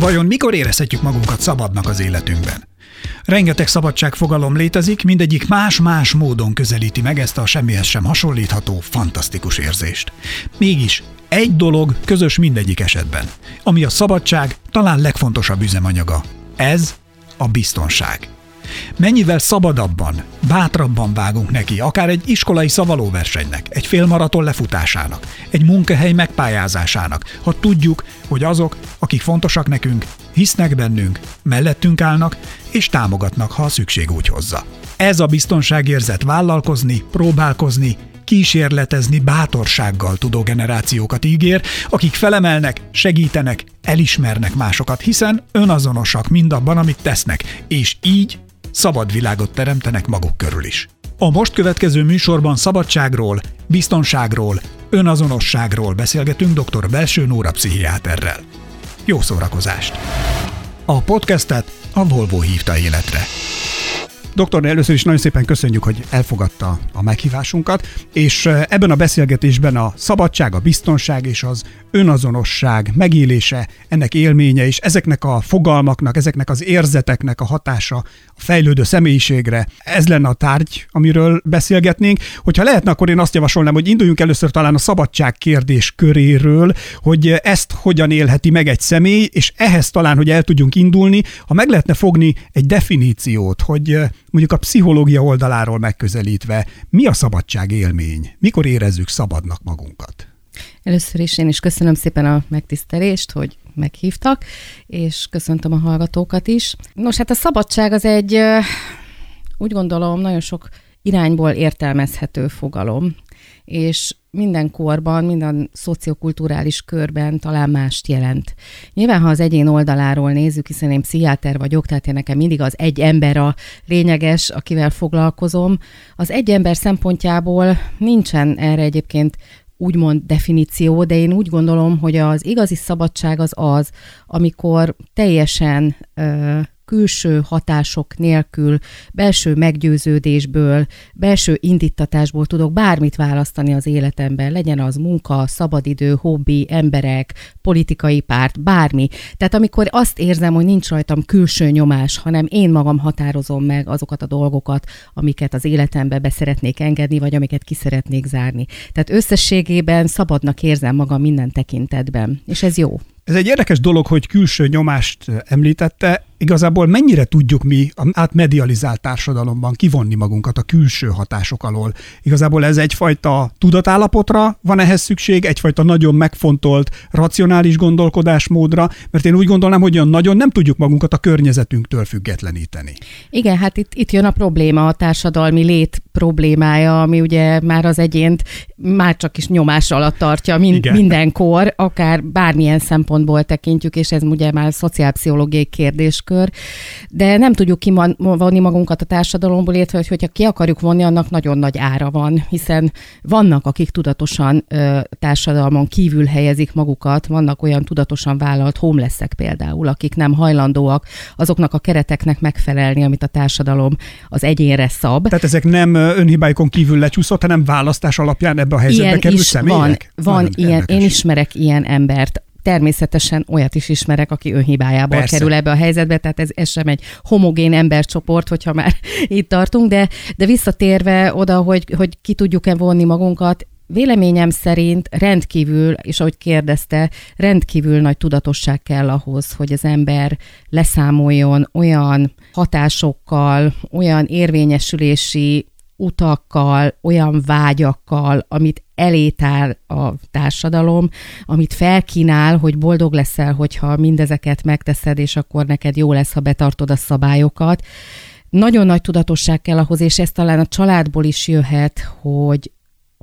Vajon mikor érezhetjük magunkat szabadnak az életünkben? Rengeteg szabadságfogalom létezik, mindegyik más-más módon közelíti meg ezt a semmihez sem hasonlítható, fantasztikus érzést. Mégis egy dolog közös mindegyik esetben, ami a szabadság talán legfontosabb üzemanyaga. Ez a biztonság. Mennyivel szabadabban, bátrabban vágunk neki, akár egy iskolai szavalóversenynek, egy félmaraton lefutásának, egy munkahely megpályázásának, ha tudjuk, hogy azok, akik fontosak nekünk, hisznek bennünk, mellettünk állnak és támogatnak, ha a szükség úgy hozza. Ez a biztonságérzet vállalkozni, próbálkozni, kísérletezni bátorsággal tudó generációkat ígér, akik felemelnek, segítenek, elismernek másokat, hiszen önazonosak mindabban, amit tesznek, és így szabad világot teremtenek maguk körül is. A most következő műsorban szabadságról, biztonságról, önazonosságról beszélgetünk dr. Belső Nóra pszichiáterrel. Jó szórakozást! A podcastet a Volvo hívta életre. Doktor, először is nagyon szépen köszönjük, hogy elfogadta a meghívásunkat, és ebben a beszélgetésben a szabadság, a biztonság és az önazonosság megélése, ennek élménye és ezeknek a fogalmaknak, ezeknek az érzeteknek a hatása a fejlődő személyiségre, ez lenne a tárgy, amiről beszélgetnénk. Hogyha lehetne, akkor én azt javasolnám, hogy induljunk először talán a szabadság kérdés köréről, hogy ezt hogyan élheti meg egy személy, és ehhez talán, hogy el tudjunk indulni, ha meg lehetne fogni egy definíciót, hogy mondjuk a pszichológia oldaláról megközelítve, mi a szabadság élmény? Mikor érezzük szabadnak magunkat? Először is én is köszönöm szépen a megtisztelést, hogy meghívtak, és köszöntöm a hallgatókat is. Nos, hát a szabadság az egy, úgy gondolom, nagyon sok irányból értelmezhető fogalom, és minden korban, minden szociokulturális körben talán mást jelent. Nyilván, ha az egyén oldaláról nézzük, hiszen én pszichiáter vagyok, tehát én nekem mindig az egy ember a lényeges, akivel foglalkozom. Az egy ember szempontjából nincsen erre egyébként úgymond definíció, de én úgy gondolom, hogy az igazi szabadság az az, amikor teljesen ö, külső hatások nélkül, belső meggyőződésből, belső indítatásból tudok bármit választani az életemben, legyen az munka, szabadidő, hobbi, emberek, politikai párt, bármi. Tehát amikor azt érzem, hogy nincs rajtam külső nyomás, hanem én magam határozom meg azokat a dolgokat, amiket az életembe be szeretnék engedni, vagy amiket ki szeretnék zárni. Tehát összességében szabadnak érzem magam minden tekintetben, és ez jó. Ez egy érdekes dolog, hogy külső nyomást említette. Igazából mennyire tudjuk mi a átmedializált társadalomban kivonni magunkat a külső hatások alól? Igazából ez egyfajta tudatállapotra van ehhez szükség, egyfajta nagyon megfontolt, racionális gondolkodásmódra, mert én úgy gondolnám, hogy olyan nagyon nem tudjuk magunkat a környezetünktől függetleníteni. Igen, hát itt, itt jön a probléma, a társadalmi lét problémája, ami ugye már az egyént már csak is nyomás alatt tartja mind, mindenkor, akár bármilyen szempontból tekintjük, és ez ugye már szociálpszichológiai kérdéskör, de nem tudjuk kivonni magunkat a társadalomból, illetve hogy hogyha ki akarjuk vonni, annak nagyon nagy ára van, hiszen vannak, akik tudatosan ö, társadalmon kívül helyezik magukat, vannak olyan tudatosan vállalt homelessek például, akik nem hajlandóak azoknak a kereteknek megfelelni, amit a társadalom az egyénre szab. Tehát ezek nem önhibáikon kívül lecsúszott, hanem választás alapján ebbe a helyzetbe ilyen került is személyek? Van, van ilyen, érdekes. én ismerek ilyen embert, természetesen olyat is ismerek, aki önhibájából Persze. kerül ebbe a helyzetbe, tehát ez, ez sem egy homogén embercsoport, hogyha már itt tartunk, de, de visszatérve oda, hogy, hogy ki tudjuk-e vonni magunkat, Véleményem szerint rendkívül, és ahogy kérdezte, rendkívül nagy tudatosság kell ahhoz, hogy az ember leszámoljon olyan hatásokkal, olyan érvényesülési utakkal, olyan vágyakkal, amit elétál a társadalom, amit felkínál, hogy boldog leszel, hogyha mindezeket megteszed, és akkor neked jó lesz, ha betartod a szabályokat. Nagyon nagy tudatosság kell ahhoz, és ez talán a családból is jöhet, hogy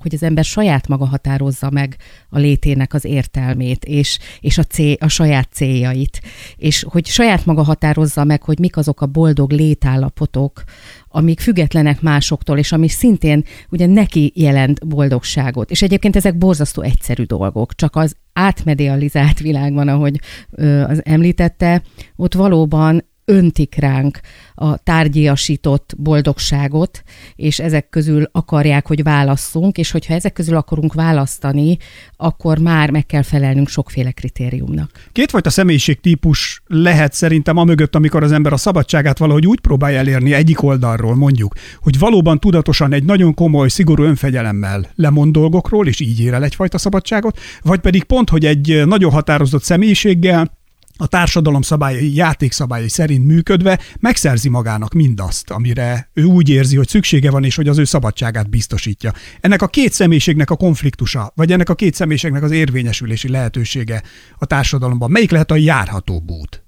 hogy az ember saját maga határozza meg a létének az értelmét, és, és a, cél, a saját céljait, és hogy saját maga határozza meg, hogy mik azok a boldog létállapotok, amik függetlenek másoktól, és ami szintén ugye neki jelent boldogságot. És egyébként ezek borzasztó egyszerű dolgok, csak az átmedializált világban, ahogy ö, az említette, ott valóban öntik ránk a tárgyiasított boldogságot, és ezek közül akarják, hogy válasszunk, és hogyha ezek közül akarunk választani, akkor már meg kell felelnünk sokféle kritériumnak. Kétfajta személyiségtípus lehet szerintem amögött, amikor az ember a szabadságát valahogy úgy próbálja elérni egyik oldalról, mondjuk, hogy valóban tudatosan egy nagyon komoly, szigorú önfegyelemmel lemond dolgokról, és így ér el egyfajta szabadságot, vagy pedig pont, hogy egy nagyon határozott személyiséggel a társadalom szabályai, játékszabályai szerint működve megszerzi magának mindazt, amire ő úgy érzi, hogy szüksége van, és hogy az ő szabadságát biztosítja. Ennek a két személyiségnek a konfliktusa, vagy ennek a két személyiségnek az érvényesülési lehetősége a társadalomban, melyik lehet a járható út?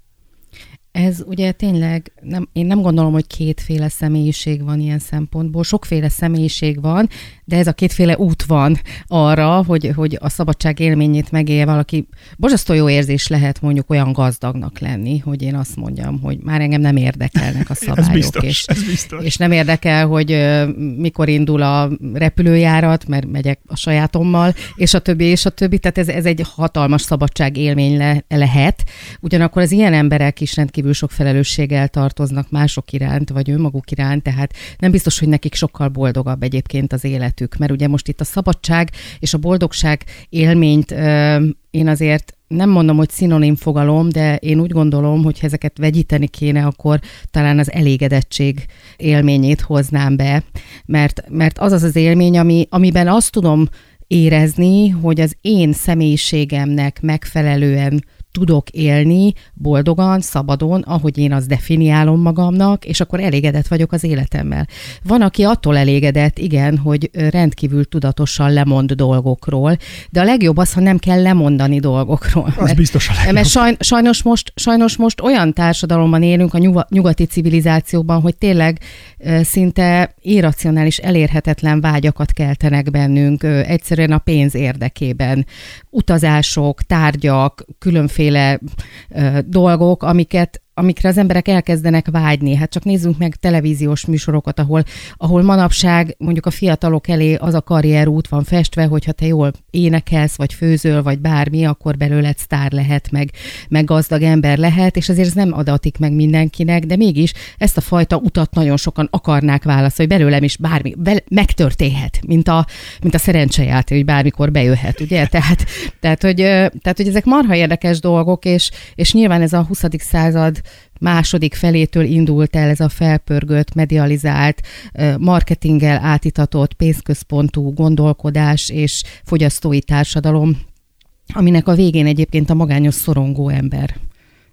Ez ugye tényleg, nem, én nem gondolom, hogy kétféle személyiség van ilyen szempontból. Sokféle személyiség van, de ez a kétféle út van arra, hogy, hogy a szabadság élményét megélje valaki. Borzasztó jó érzés lehet mondjuk olyan gazdagnak lenni, hogy én azt mondjam, hogy már engem nem érdekelnek a szabályok. ez biztos, és, ez biztos. és nem érdekel, hogy mikor indul a repülőjárat, mert megyek a sajátommal, és a többi, és a többi. Tehát ez, ez egy hatalmas szabadság élmény le, lehet. Ugyanakkor az ilyen emberek is rendkívül sok felelősséggel tartoznak mások iránt, vagy önmaguk iránt, tehát nem biztos, hogy nekik sokkal boldogabb egyébként az életük, mert ugye most itt a szabadság és a boldogság élményt én azért nem mondom, hogy szinonim fogalom, de én úgy gondolom, hogy ezeket vegyíteni kéne, akkor talán az elégedettség élményét hoznám be, mert, mert az az az élmény, ami, amiben azt tudom érezni, hogy az én személyiségemnek megfelelően tudok élni boldogan, szabadon, ahogy én azt definiálom magamnak, és akkor elégedett vagyok az életemmel. Van, aki attól elégedett, igen, hogy rendkívül tudatosan lemond dolgokról, de a legjobb az, ha nem kell lemondani dolgokról. Az mert, biztos a legjobb. Mert saj, sajnos, most, sajnos most olyan társadalomban élünk a nyugati civilizációban, hogy tényleg szinte irracionális, elérhetetlen vágyakat keltenek bennünk, egyszerűen a pénz érdekében. Utazások, tárgyak, különféle dolgok, amiket amikre az emberek elkezdenek vágyni. Hát csak nézzünk meg televíziós műsorokat, ahol, ahol manapság mondjuk a fiatalok elé az a karrierút van festve, hogyha te jól énekelsz, vagy főzöl, vagy bármi, akkor belőled sztár lehet, meg, meg gazdag ember lehet, és azért ez nem adatik meg mindenkinek, de mégis ezt a fajta utat nagyon sokan akarnák válaszolni, hogy belőlem is bármi, be, megtörténhet, mint a, mint a szerencsejáték, hogy bármikor bejöhet, ugye? Tehát, tehát, hogy, tehát, hogy ezek marha érdekes dolgok, és, és nyilván ez a 20. század második felétől indult el ez a felpörgött, medializált, marketinggel átitatott, pénzközpontú gondolkodás és fogyasztói társadalom, aminek a végén egyébként a magányos szorongó ember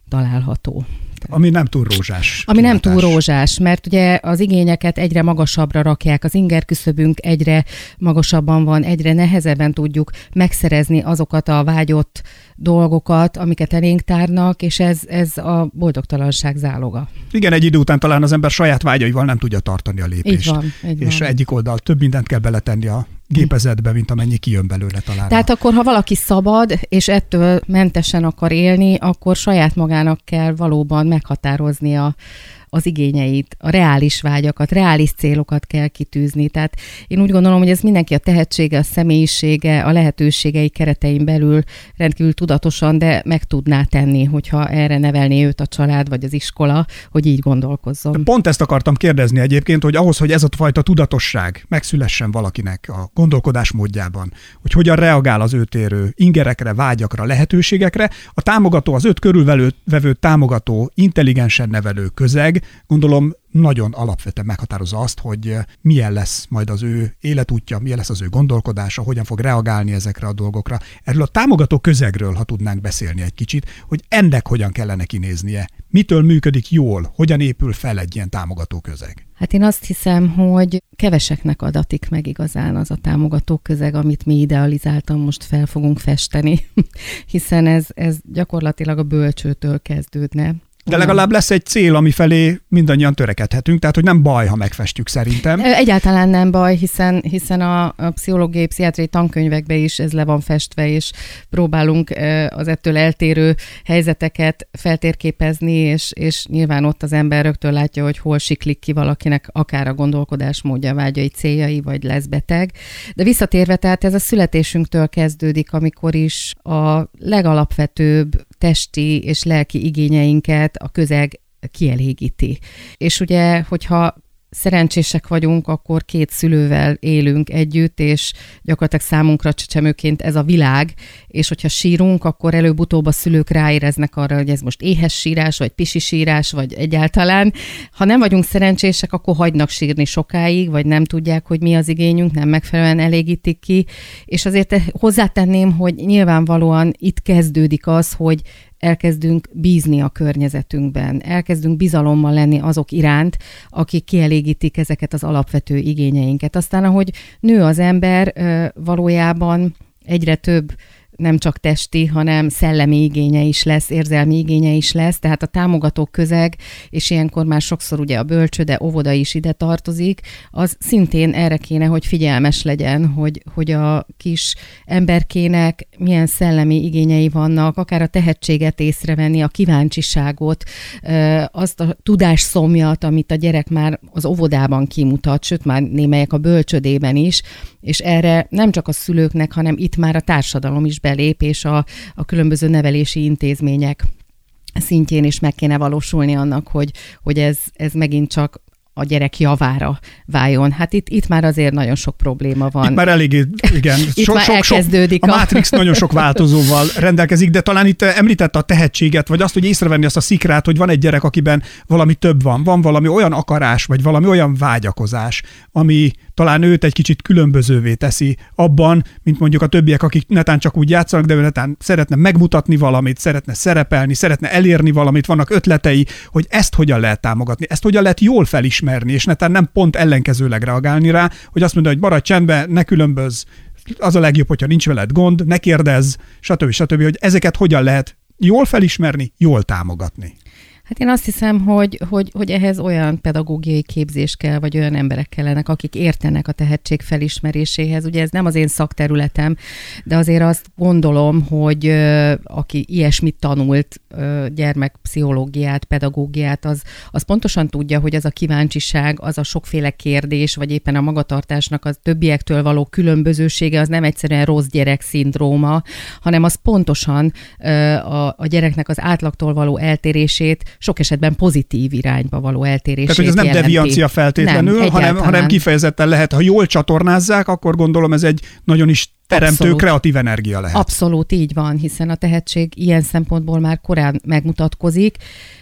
található. Ami nem túl rózsás. Ami kilátás. nem túl rózsás, mert ugye az igényeket egyre magasabbra rakják, az inger küszöbünk egyre magasabban van, egyre nehezebben tudjuk megszerezni azokat a vágyott dolgokat, amiket elénk tárnak, és ez, ez a boldogtalanság záloga. Igen, egy idő után talán az ember saját vágyaival nem tudja tartani a lépést. Így van, így és van. egyik oldal több mindent kell beletenni a gépezetbe, mint amennyi kijön belőle talán. Tehát akkor, ha valaki szabad, és ettől mentesen akar élni, akkor saját magának kell valóban meghatározni a, az igényeit, a reális vágyakat, reális célokat kell kitűzni. Tehát én úgy gondolom, hogy ez mindenki a tehetsége, a személyisége, a lehetőségei keretein belül rendkívül tudatosan, de meg tudná tenni, hogyha erre nevelné őt a család vagy az iskola, hogy így gondolkozzon. Pont ezt akartam kérdezni egyébként, hogy ahhoz, hogy ez a fajta tudatosság megszülessen valakinek a gondolkodás módjában, hogy hogyan reagál az őt érő ingerekre, vágyakra, lehetőségekre, a támogató, az őt körülvevő támogató, intelligensen nevelő közeg gondolom nagyon alapvetően meghatározza azt, hogy eh, milyen lesz majd az ő életútja, milyen lesz az ő gondolkodása, hogyan fog reagálni ezekre a dolgokra. Erről a támogató közegről, ha tudnánk beszélni egy kicsit, hogy ennek hogyan kellene kinéznie, mitől működik jól, hogyan épül fel egy ilyen támogató közeg. Hát én azt hiszem, hogy keveseknek adatik meg igazán az a támogató közeg, amit mi idealizáltan most fel fogunk festeni, hiszen ez, ez gyakorlatilag a bölcsőtől kezdődne. De legalább lesz egy cél, ami felé mindannyian törekedhetünk, tehát hogy nem baj, ha megfestjük szerintem. Egyáltalán nem baj, hiszen, hiszen a, a pszichológiai, pszichiátriai tankönyvekbe is ez le van festve, és próbálunk az ettől eltérő helyzeteket feltérképezni, és, és nyilván ott az ember rögtön látja, hogy hol siklik ki valakinek akár a gondolkodásmódja, vágyai, céljai, vagy lesz beteg. De visszatérve, tehát ez a születésünktől kezdődik, amikor is a legalapvetőbb testi és lelki igényeinket a közeg kielégíti. És ugye, hogyha szerencsések vagyunk, akkor két szülővel élünk együtt, és gyakorlatilag számunkra csecsemőként ez a világ, és hogyha sírunk, akkor előbb-utóbb a szülők ráéreznek arra, hogy ez most éhes sírás, vagy pisi sírás, vagy egyáltalán. Ha nem vagyunk szerencsések, akkor hagynak sírni sokáig, vagy nem tudják, hogy mi az igényünk, nem megfelelően elégítik ki. És azért hozzátenném, hogy nyilvánvalóan itt kezdődik az, hogy elkezdünk bízni a környezetünkben, elkezdünk bizalommal lenni azok iránt, akik kielégítik ezeket az alapvető igényeinket. Aztán, ahogy nő az ember, valójában egyre több nem csak testi, hanem szellemi igénye is lesz, érzelmi igénye is lesz, tehát a támogató közeg, és ilyenkor már sokszor ugye a bölcsöde, óvoda is ide tartozik, az szintén erre kéne, hogy figyelmes legyen, hogy, hogy a kis emberkének milyen szellemi igényei vannak, akár a tehetséget észrevenni, a kíváncsiságot, azt a tudásszomjat, amit a gyerek már az óvodában kimutat, sőt már némelyek a bölcsödében is, és erre nem csak a szülőknek, hanem itt már a társadalom is belép, és a, a különböző nevelési intézmények szintjén is meg kéne valósulni annak, hogy, hogy ez, ez megint csak a gyerek javára váljon. Hát itt, itt már azért nagyon sok probléma van. Itt már eléggé, igen. itt sok, már sok, elkezdődik. Sok, a... a Matrix nagyon sok változóval rendelkezik, de talán itt említette a tehetséget, vagy azt, hogy észrevenni azt a szikrát, hogy van egy gyerek, akiben valami több van, van valami olyan akarás, vagy valami olyan vágyakozás, ami talán őt egy kicsit különbözővé teszi abban, mint mondjuk a többiek, akik netán csak úgy játszanak, de ő netán szeretne megmutatni valamit, szeretne szerepelni, szeretne elérni valamit, vannak ötletei, hogy ezt hogyan lehet támogatni, ezt hogyan lehet jól felismerni, és netán nem pont ellenkezőleg reagálni rá, hogy azt mondja, hogy maradj csendben, ne különböz, az a legjobb, hogyha nincs veled gond, ne kérdezz, stb. stb., hogy ezeket hogyan lehet jól felismerni, jól támogatni. Hát én azt hiszem, hogy, hogy, hogy ehhez olyan pedagógiai képzés kell, vagy olyan emberek kellenek, akik értenek a tehetség felismeréséhez. Ugye ez nem az én szakterületem, de azért azt gondolom, hogy aki ilyesmit tanult, gyermekpszichológiát, pedagógiát, az, az pontosan tudja, hogy az a kíváncsiság, az a sokféle kérdés, vagy éppen a magatartásnak az többiektől való különbözősége, az nem egyszerűen rossz gyerek szindróma, hanem az pontosan a, a gyereknek az átlagtól való eltérését sok esetben pozitív irányba való eltérését Tehát, hogy ez nem jelenti. deviancia feltétlenül, nem, hanem, hanem kifejezetten lehet, ha jól csatornázzák, akkor gondolom ez egy nagyon is teremtő, Abszolút. kreatív energia lehet. Abszolút így van, hiszen a tehetség ilyen szempontból már korán megmutatkozik,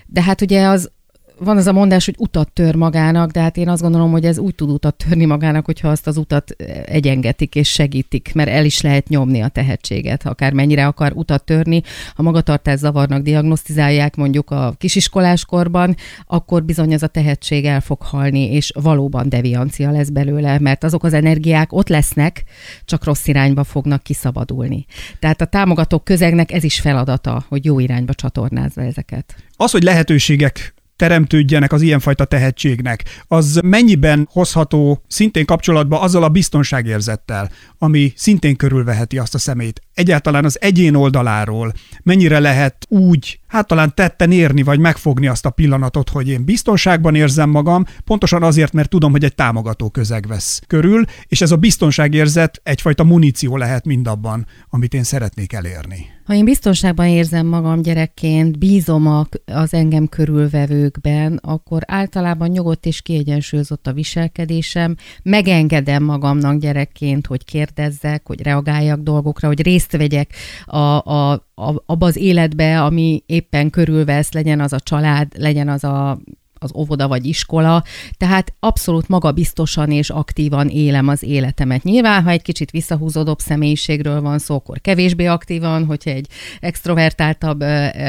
de hát ugye az van az a mondás, hogy utat tör magának, de hát én azt gondolom, hogy ez úgy tud utat törni magának, hogyha azt az utat egyengetik és segítik, mert el is lehet nyomni a tehetséget, akár mennyire akar utat törni. Ha magatartás zavarnak diagnosztizálják mondjuk a kisiskoláskorban, akkor bizony ez a tehetség el fog halni, és valóban deviancia lesz belőle, mert azok az energiák ott lesznek, csak rossz irányba fognak kiszabadulni. Tehát a támogatók közegnek ez is feladata, hogy jó irányba csatornázza ezeket. Az, hogy lehetőségek teremtődjenek az ilyenfajta tehetségnek, az mennyiben hozható szintén kapcsolatba azzal a biztonságérzettel, ami szintén körülveheti azt a szemét. Egyáltalán az egyén oldaláról mennyire lehet úgy, hát talán tetten érni, vagy megfogni azt a pillanatot, hogy én biztonságban érzem magam, pontosan azért, mert tudom, hogy egy támogató közeg vesz körül, és ez a biztonságérzet egyfajta muníció lehet mindabban, amit én szeretnék elérni. Ha én biztonságban érzem magam gyerekként, bízom az engem körülvevőkben, akkor általában nyugodt és kiegyensúlyozott a viselkedésem, megengedem magamnak gyerekként, hogy kérdezzek, hogy reagáljak dolgokra, hogy részt vegyek a, a, a, abba az életbe, ami éppen körülvesz, legyen az a család, legyen az a az óvoda vagy iskola, tehát abszolút magabiztosan és aktívan élem az életemet. Nyilván, ha egy kicsit visszahúzódóbb személyiségről van szó, akkor kevésbé aktívan, hogyha egy extrovertáltabb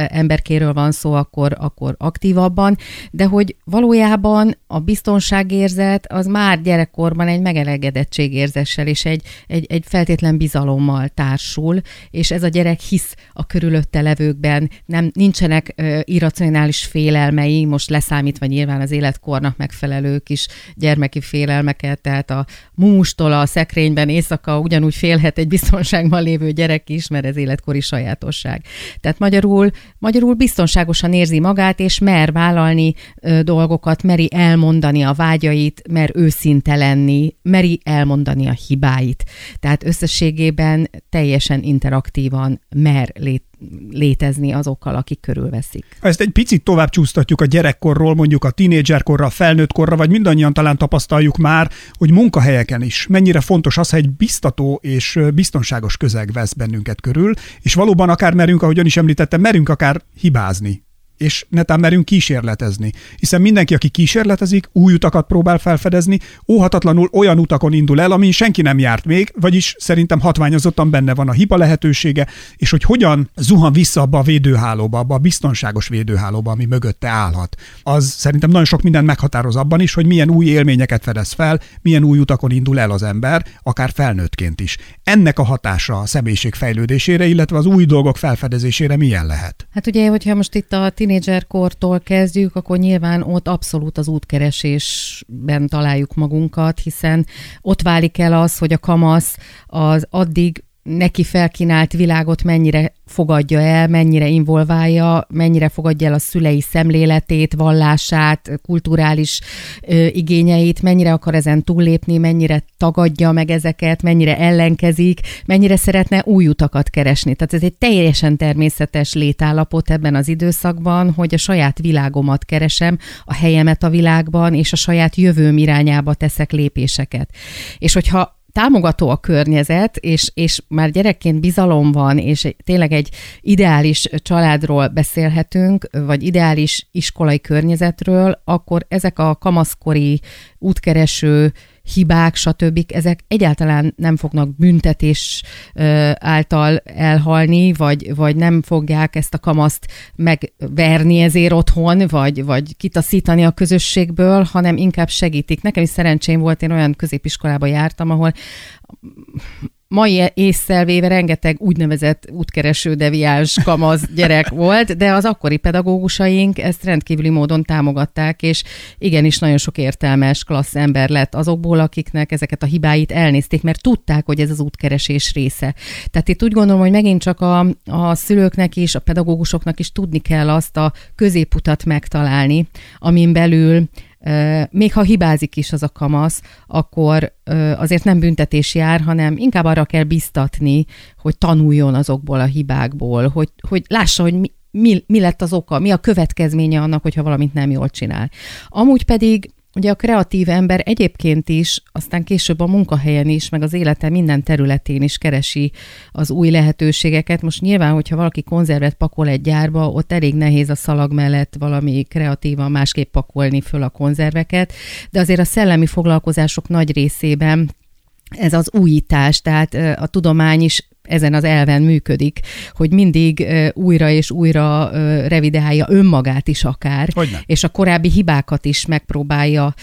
emberkéről van szó, akkor, akkor aktívabban, de hogy valójában a biztonságérzet az már gyerekkorban egy megelegedettségérzéssel és egy, egy, egy feltétlen bizalommal társul, és ez a gyerek hisz a körülötte levőkben, nem, nincsenek uh, irracionális félelmei, most leszámítva vagy nyilván az életkornak megfelelő kis gyermeki félelmeket, tehát a mumustól a szekrényben éjszaka ugyanúgy félhet egy biztonságban lévő gyerek is, mert ez életkori sajátosság. Tehát magyarul, magyarul biztonságosan érzi magát, és mer vállalni ö, dolgokat, meri elmondani a vágyait, mer őszinte lenni, meri elmondani a hibáit. Tehát összességében teljesen interaktívan mer lét, létezni azokkal, akik körülveszik. Ezt egy picit tovább csúsztatjuk a gyerekkorról, mondjuk a tinédzserkorra, a felnőttkorra, vagy mindannyian talán tapasztaljuk már, hogy munkahelyeken is mennyire fontos az, hogy egy biztató és biztonságos közeg vesz bennünket körül, és valóban akár merünk, ahogyan is említettem, merünk akár hibázni és netán merünk kísérletezni. Hiszen mindenki, aki kísérletezik, új utakat próbál felfedezni, óhatatlanul olyan utakon indul el, amin senki nem járt még, vagyis szerintem hatványozottan benne van a hiba lehetősége, és hogy hogyan zuhan vissza abba a védőhálóba, abba a biztonságos védőhálóba, ami mögötte állhat. Az szerintem nagyon sok mindent meghatároz abban is, hogy milyen új élményeket fedez fel, milyen új utakon indul el az ember, akár felnőttként is. Ennek a hatása a személyiség fejlődésére, illetve az új dolgok felfedezésére milyen lehet? Hát ugye, hogyha most itt a tínédzserkortól kezdjük, akkor nyilván ott abszolút az útkeresésben találjuk magunkat, hiszen ott válik el az, hogy a kamasz az addig neki felkínált világot mennyire fogadja el, mennyire involválja, mennyire fogadja el a szülei szemléletét, vallását, kulturális ö, igényeit, mennyire akar ezen túllépni, mennyire tagadja meg ezeket, mennyire ellenkezik, mennyire szeretne új utakat keresni. Tehát ez egy teljesen természetes létállapot ebben az időszakban, hogy a saját világomat keresem, a helyemet a világban, és a saját jövőm irányába teszek lépéseket. És hogyha támogató a környezet, és, és már gyerekként bizalom van, és tényleg egy ideális családról beszélhetünk, vagy ideális iskolai környezetről, akkor ezek a kamaszkori útkereső hibák, stb. ezek egyáltalán nem fognak büntetés által elhalni, vagy, vagy nem fogják ezt a kamaszt megverni ezért otthon, vagy, vagy kitaszítani a közösségből, hanem inkább segítik. Nekem is szerencsém volt, én olyan középiskolába jártam, ahol mai észszel véve rengeteg úgynevezett útkereső deviáns kamaz gyerek volt, de az akkori pedagógusaink ezt rendkívüli módon támogatták, és igenis nagyon sok értelmes, klassz ember lett azokból, akiknek ezeket a hibáit elnézték, mert tudták, hogy ez az útkeresés része. Tehát itt úgy gondolom, hogy megint csak a, a szülőknek is, a pedagógusoknak is tudni kell azt a középutat megtalálni, amin belül még ha hibázik is az a kamasz, akkor azért nem büntetés jár, hanem inkább arra kell biztatni, hogy tanuljon azokból a hibákból, hogy, hogy lássa, hogy mi, mi, mi lett az oka, mi a következménye annak, hogyha valamit nem jól csinál. Amúgy pedig Ugye a kreatív ember egyébként is, aztán később a munkahelyen is, meg az élete minden területén is keresi az új lehetőségeket. Most nyilván, hogyha valaki konzervet pakol egy gyárba, ott elég nehéz a szalag mellett valami kreatívan másképp pakolni föl a konzerveket, de azért a szellemi foglalkozások nagy részében ez az újítás, tehát a tudomány is ezen az elven működik, hogy mindig újra és újra revidálja önmagát is akár, Hogyne. és a korábbi hibákat is megpróbálja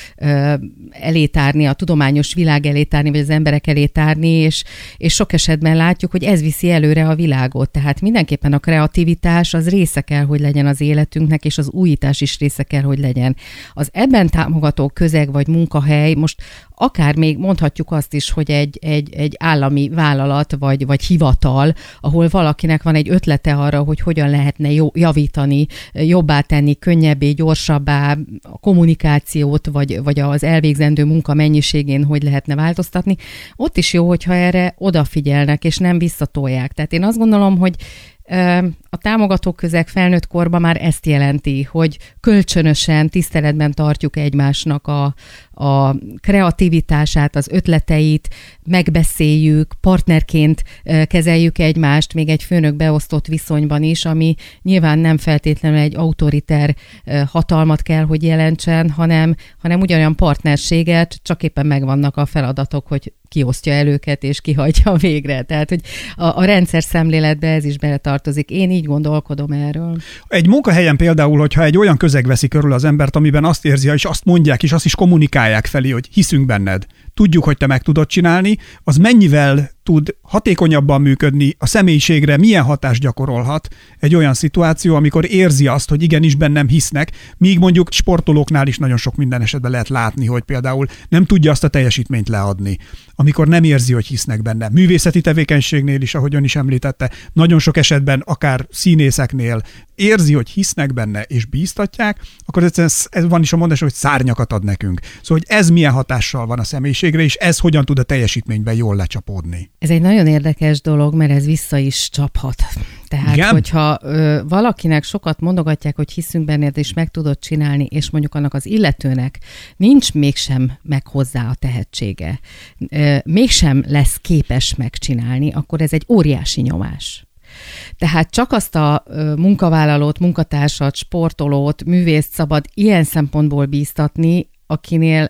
elétárni, a tudományos világ elétárni, vagy az emberek elétárni, és, és sok esetben látjuk, hogy ez viszi előre a világot. Tehát mindenképpen a kreativitás az része kell, hogy legyen az életünknek, és az újítás is része kell, hogy legyen. Az ebben támogató közeg vagy munkahely, most akár még mondhatjuk azt is, hogy egy, egy, egy állami vállalat vagy, vagy hivatal, ahol valakinek van egy ötlete arra, hogy hogyan lehetne jó, javítani, jobbá tenni, könnyebbé, gyorsabbá a kommunikációt, vagy, vagy az elvégzendő munka mennyiségén hogy lehetne változtatni, ott is jó, hogyha erre odafigyelnek, és nem visszatolják. Tehát én azt gondolom, hogy a támogató közeg felnőtt korban már ezt jelenti, hogy kölcsönösen tiszteletben tartjuk egymásnak a, a kreativitását, az ötleteit, megbeszéljük, partnerként kezeljük egymást, még egy főnök beosztott viszonyban is, ami nyilván nem feltétlenül egy autoriter hatalmat kell, hogy jelentsen, hanem, hanem ugyanolyan partnerséget, csak éppen megvannak a feladatok, hogy kiosztja el őket és kihagyja végre. Tehát, hogy a, a rendszer szemléletbe ez is beletartozik. Én így gondolkodom erről. Egy munkahelyen például, hogyha egy olyan közeg veszi körül az embert, amiben azt érzi, és azt mondják, és azt is kommunikálják felé, hogy hiszünk benned, tudjuk, hogy te meg tudod csinálni, az mennyivel tud hatékonyabban működni, a személyiségre milyen hatást gyakorolhat egy olyan szituáció, amikor érzi azt, hogy igenis bennem hisznek, míg mondjuk sportolóknál is nagyon sok minden esetben lehet látni, hogy például nem tudja azt a teljesítményt leadni, amikor nem érzi, hogy hisznek benne. Művészeti tevékenységnél is, ahogy ön is említette, nagyon sok esetben akár színészeknél érzi, hogy hisznek benne és bíztatják, akkor ez, ez van is a mondás, hogy szárnyakat ad nekünk. Szóval, hogy ez milyen hatással van a személyiségre, és ez hogyan tud a teljesítményben jól lecsapódni. Ez egy nagyon érdekes dolog, mert ez vissza is csaphat. Tehát, Igen? hogyha ö, valakinek sokat mondogatják, hogy hiszünk benned, és meg tudod csinálni, és mondjuk annak az illetőnek nincs mégsem meg hozzá a tehetsége, ö, mégsem lesz képes megcsinálni, akkor ez egy óriási nyomás. Tehát csak azt a munkavállalót, munkatársat, sportolót, művészt szabad ilyen szempontból bíztatni, akinél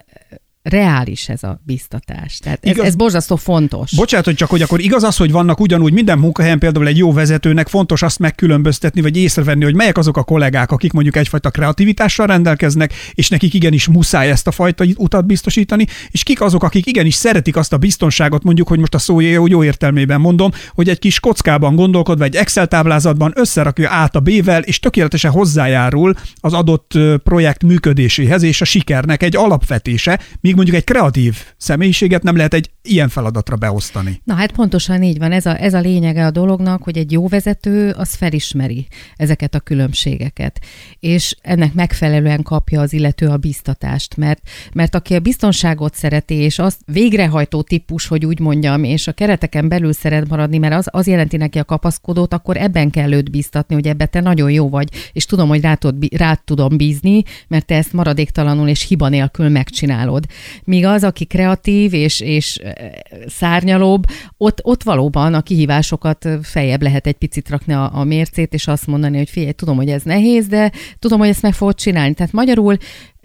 reális ez a biztatás. Tehát ez, igaz, ez borzasztó fontos. Bocsánat, hogy csak hogy akkor igaz az, hogy vannak ugyanúgy minden munkahelyen például egy jó vezetőnek fontos azt megkülönböztetni, vagy észrevenni, hogy melyek azok a kollégák, akik mondjuk egyfajta kreativitással rendelkeznek, és nekik igenis muszáj ezt a fajta utat biztosítani, és kik azok, akik igenis szeretik azt a biztonságot, mondjuk, hogy most a szó jó, jó értelmében mondom, hogy egy kis kockában gondolkodva, egy Excel táblázatban összerakja át a B-vel, és tökéletesen hozzájárul az adott projekt működéséhez, és a sikernek egy alapvetése, míg mondjuk egy kreatív személyiséget nem lehet egy ilyen feladatra beosztani. Na hát pontosan így van. Ez a, ez a lényege a dolognak, hogy egy jó vezető az felismeri ezeket a különbségeket, és ennek megfelelően kapja az illető a biztatást, mert, mert aki a biztonságot szereti, és azt végrehajtó típus, hogy úgy mondjam, és a kereteken belül szeret maradni, mert az, az jelenti neki a kapaszkodót, akkor ebben kell őt biztatni, hogy ebbe te nagyon jó vagy, és tudom, hogy rá, tud, rá tudom bízni, mert te ezt maradéktalanul és hiba nélkül megcsinálod. Míg az, aki kreatív és, és szárnyalóbb, ott, ott valóban a kihívásokat fejebb lehet egy picit rakni a, a mércét, és azt mondani, hogy figyelj, tudom, hogy ez nehéz, de tudom, hogy ezt meg fogod csinálni. Tehát magyarul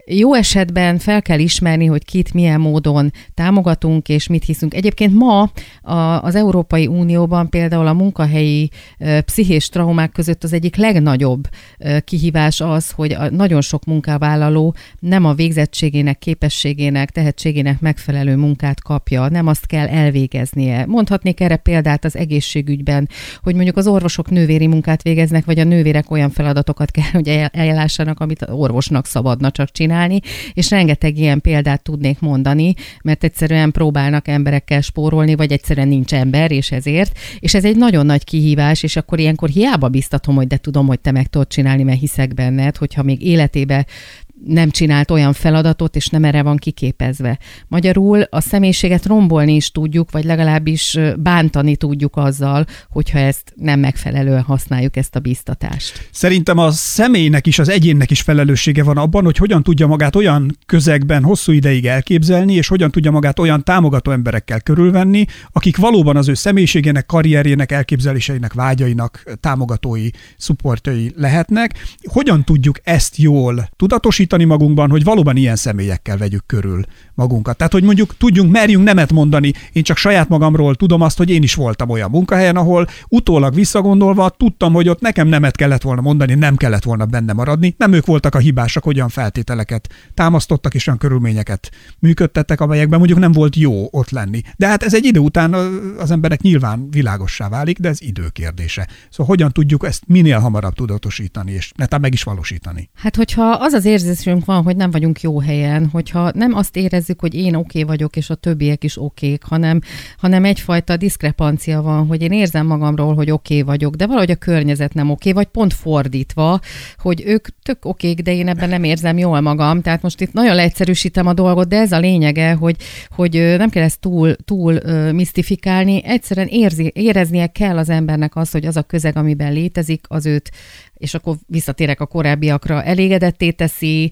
jó esetben fel kell ismerni, hogy kit milyen módon támogatunk, és mit hiszünk. Egyébként ma a, az Európai Unióban például a munkahelyi e, pszichés traumák között az egyik legnagyobb e, kihívás az, hogy a, nagyon sok munkavállaló nem a végzettségének, képességének, tehetségének megfelelő munkát kapja, nem azt kell elvégeznie. Mondhatnék erre példát az egészségügyben, hogy mondjuk az orvosok nővéri munkát végeznek, vagy a nővérek olyan feladatokat kell, hogy ellássanak, amit orvosnak szabadna csak csinálni csinálni, és rengeteg ilyen példát tudnék mondani, mert egyszerűen próbálnak emberekkel spórolni, vagy egyszerűen nincs ember, és ezért. És ez egy nagyon nagy kihívás, és akkor ilyenkor hiába biztatom, hogy de tudom, hogy te meg tudod csinálni, mert hiszek benned, hogyha még életébe nem csinált olyan feladatot, és nem erre van kiképezve. Magyarul a személyiséget rombolni is tudjuk, vagy legalábbis bántani tudjuk azzal, hogyha ezt nem megfelelően használjuk, ezt a biztatást. Szerintem a személynek is, az egyénnek is felelőssége van abban, hogy hogyan tudja magát olyan közegben hosszú ideig elképzelni, és hogyan tudja magát olyan támogató emberekkel körülvenni, akik valóban az ő személyiségének, karrierjének, elképzeléseinek, vágyainak támogatói, szupportjai lehetnek. Hogyan tudjuk ezt jól tudatosítani, biztosítani magunkban, hogy valóban ilyen személyekkel vegyük körül magunkat. Tehát, hogy mondjuk tudjunk, merjünk nemet mondani. Én csak saját magamról tudom azt, hogy én is voltam olyan munkahelyen, ahol utólag visszagondolva tudtam, hogy ott nekem nemet kellett volna mondani, nem kellett volna benne maradni. Nem ők voltak a hibásak, hogy olyan feltételeket támasztottak és olyan körülményeket működtettek, amelyekben mondjuk nem volt jó ott lenni. De hát ez egy idő után az emberek nyilván világossá válik, de ez idő kérdése. Szóval hogyan tudjuk ezt minél hamarabb tudatosítani, és netán meg is valósítani? Hát, hogyha az az érzésünk van, hogy nem vagyunk jó helyen, hogyha nem azt érez érezzük, hogy én oké okay vagyok, és a többiek is okék, hanem, hanem egyfajta diszkrepancia van, hogy én érzem magamról, hogy oké okay vagyok, de valahogy a környezet nem oké, okay, vagy pont fordítva, hogy ők tök okék, de én ebben nem érzem jól magam. Tehát most itt nagyon leegyszerűsítem a dolgot, de ez a lényege, hogy, hogy nem kell ezt túl, túl misztifikálni, egyszerűen érzi, éreznie kell az embernek az, hogy az a közeg, amiben létezik, az őt és akkor visszatérek a korábbiakra, elégedetté teszi,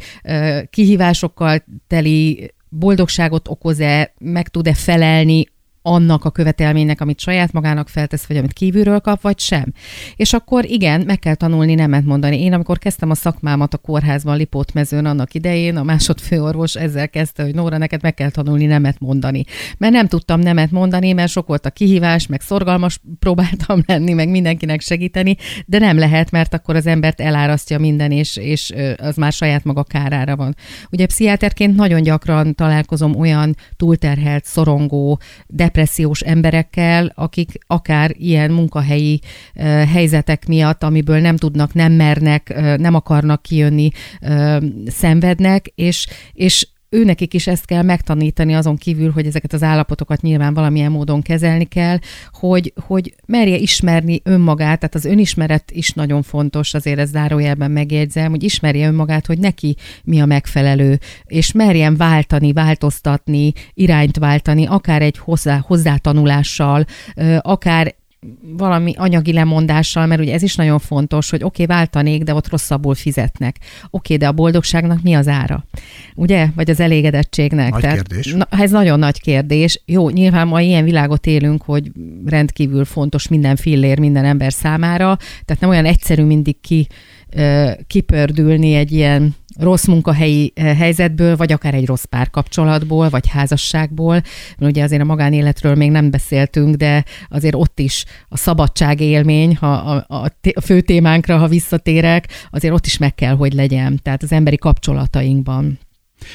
kihívásokkal teli boldogságot okoz-e, meg tud-e felelni annak a követelménynek, amit saját magának feltesz, vagy amit kívülről kap, vagy sem. És akkor igen, meg kell tanulni nemet mondani. Én, amikor kezdtem a szakmámat a kórházban, Lipót mezőn annak idején, a másodfőorvos ezzel kezdte, hogy Nóra, neked meg kell tanulni nemet mondani. Mert nem tudtam nemet mondani, mert sok volt a kihívás, meg szorgalmas próbáltam lenni, meg mindenkinek segíteni, de nem lehet, mert akkor az embert elárasztja minden, és, és az már saját maga kárára van. Ugye pszichiáterként nagyon gyakran találkozom olyan túlterhelt, szorongó, de depressziós emberekkel, akik akár ilyen munkahelyi helyzetek miatt, amiből nem tudnak, nem mernek, nem akarnak kijönni, szenvednek, és, és őnekik is ezt kell megtanítani azon kívül, hogy ezeket az állapotokat nyilván valamilyen módon kezelni kell, hogy, hogy merje ismerni önmagát, tehát az önismeret is nagyon fontos, azért ez zárójelben megjegyzem, hogy ismerje önmagát, hogy neki mi a megfelelő, és merjen váltani, változtatni, irányt váltani, akár egy hozzá, hozzátanulással, akár valami anyagi lemondással, mert ugye ez is nagyon fontos, hogy oké, okay, váltanék, de ott rosszabbul fizetnek. Oké, okay, de a boldogságnak mi az ára? Ugye? Vagy az elégedettségnek? Nagy Tehát, kérdés. Na, ez nagyon nagy kérdés. Jó, nyilván ma ilyen világot élünk, hogy rendkívül fontos minden fillér minden ember számára, tehát nem olyan egyszerű mindig ki kipördülni egy ilyen rossz munkahelyi helyzetből, vagy akár egy rossz párkapcsolatból, vagy házasságból. Mert ugye azért a magánéletről még nem beszéltünk, de azért ott is a szabadság élmény, ha a, a, a fő témánkra, ha visszatérek, azért ott is meg kell, hogy legyen. Tehát az emberi kapcsolatainkban.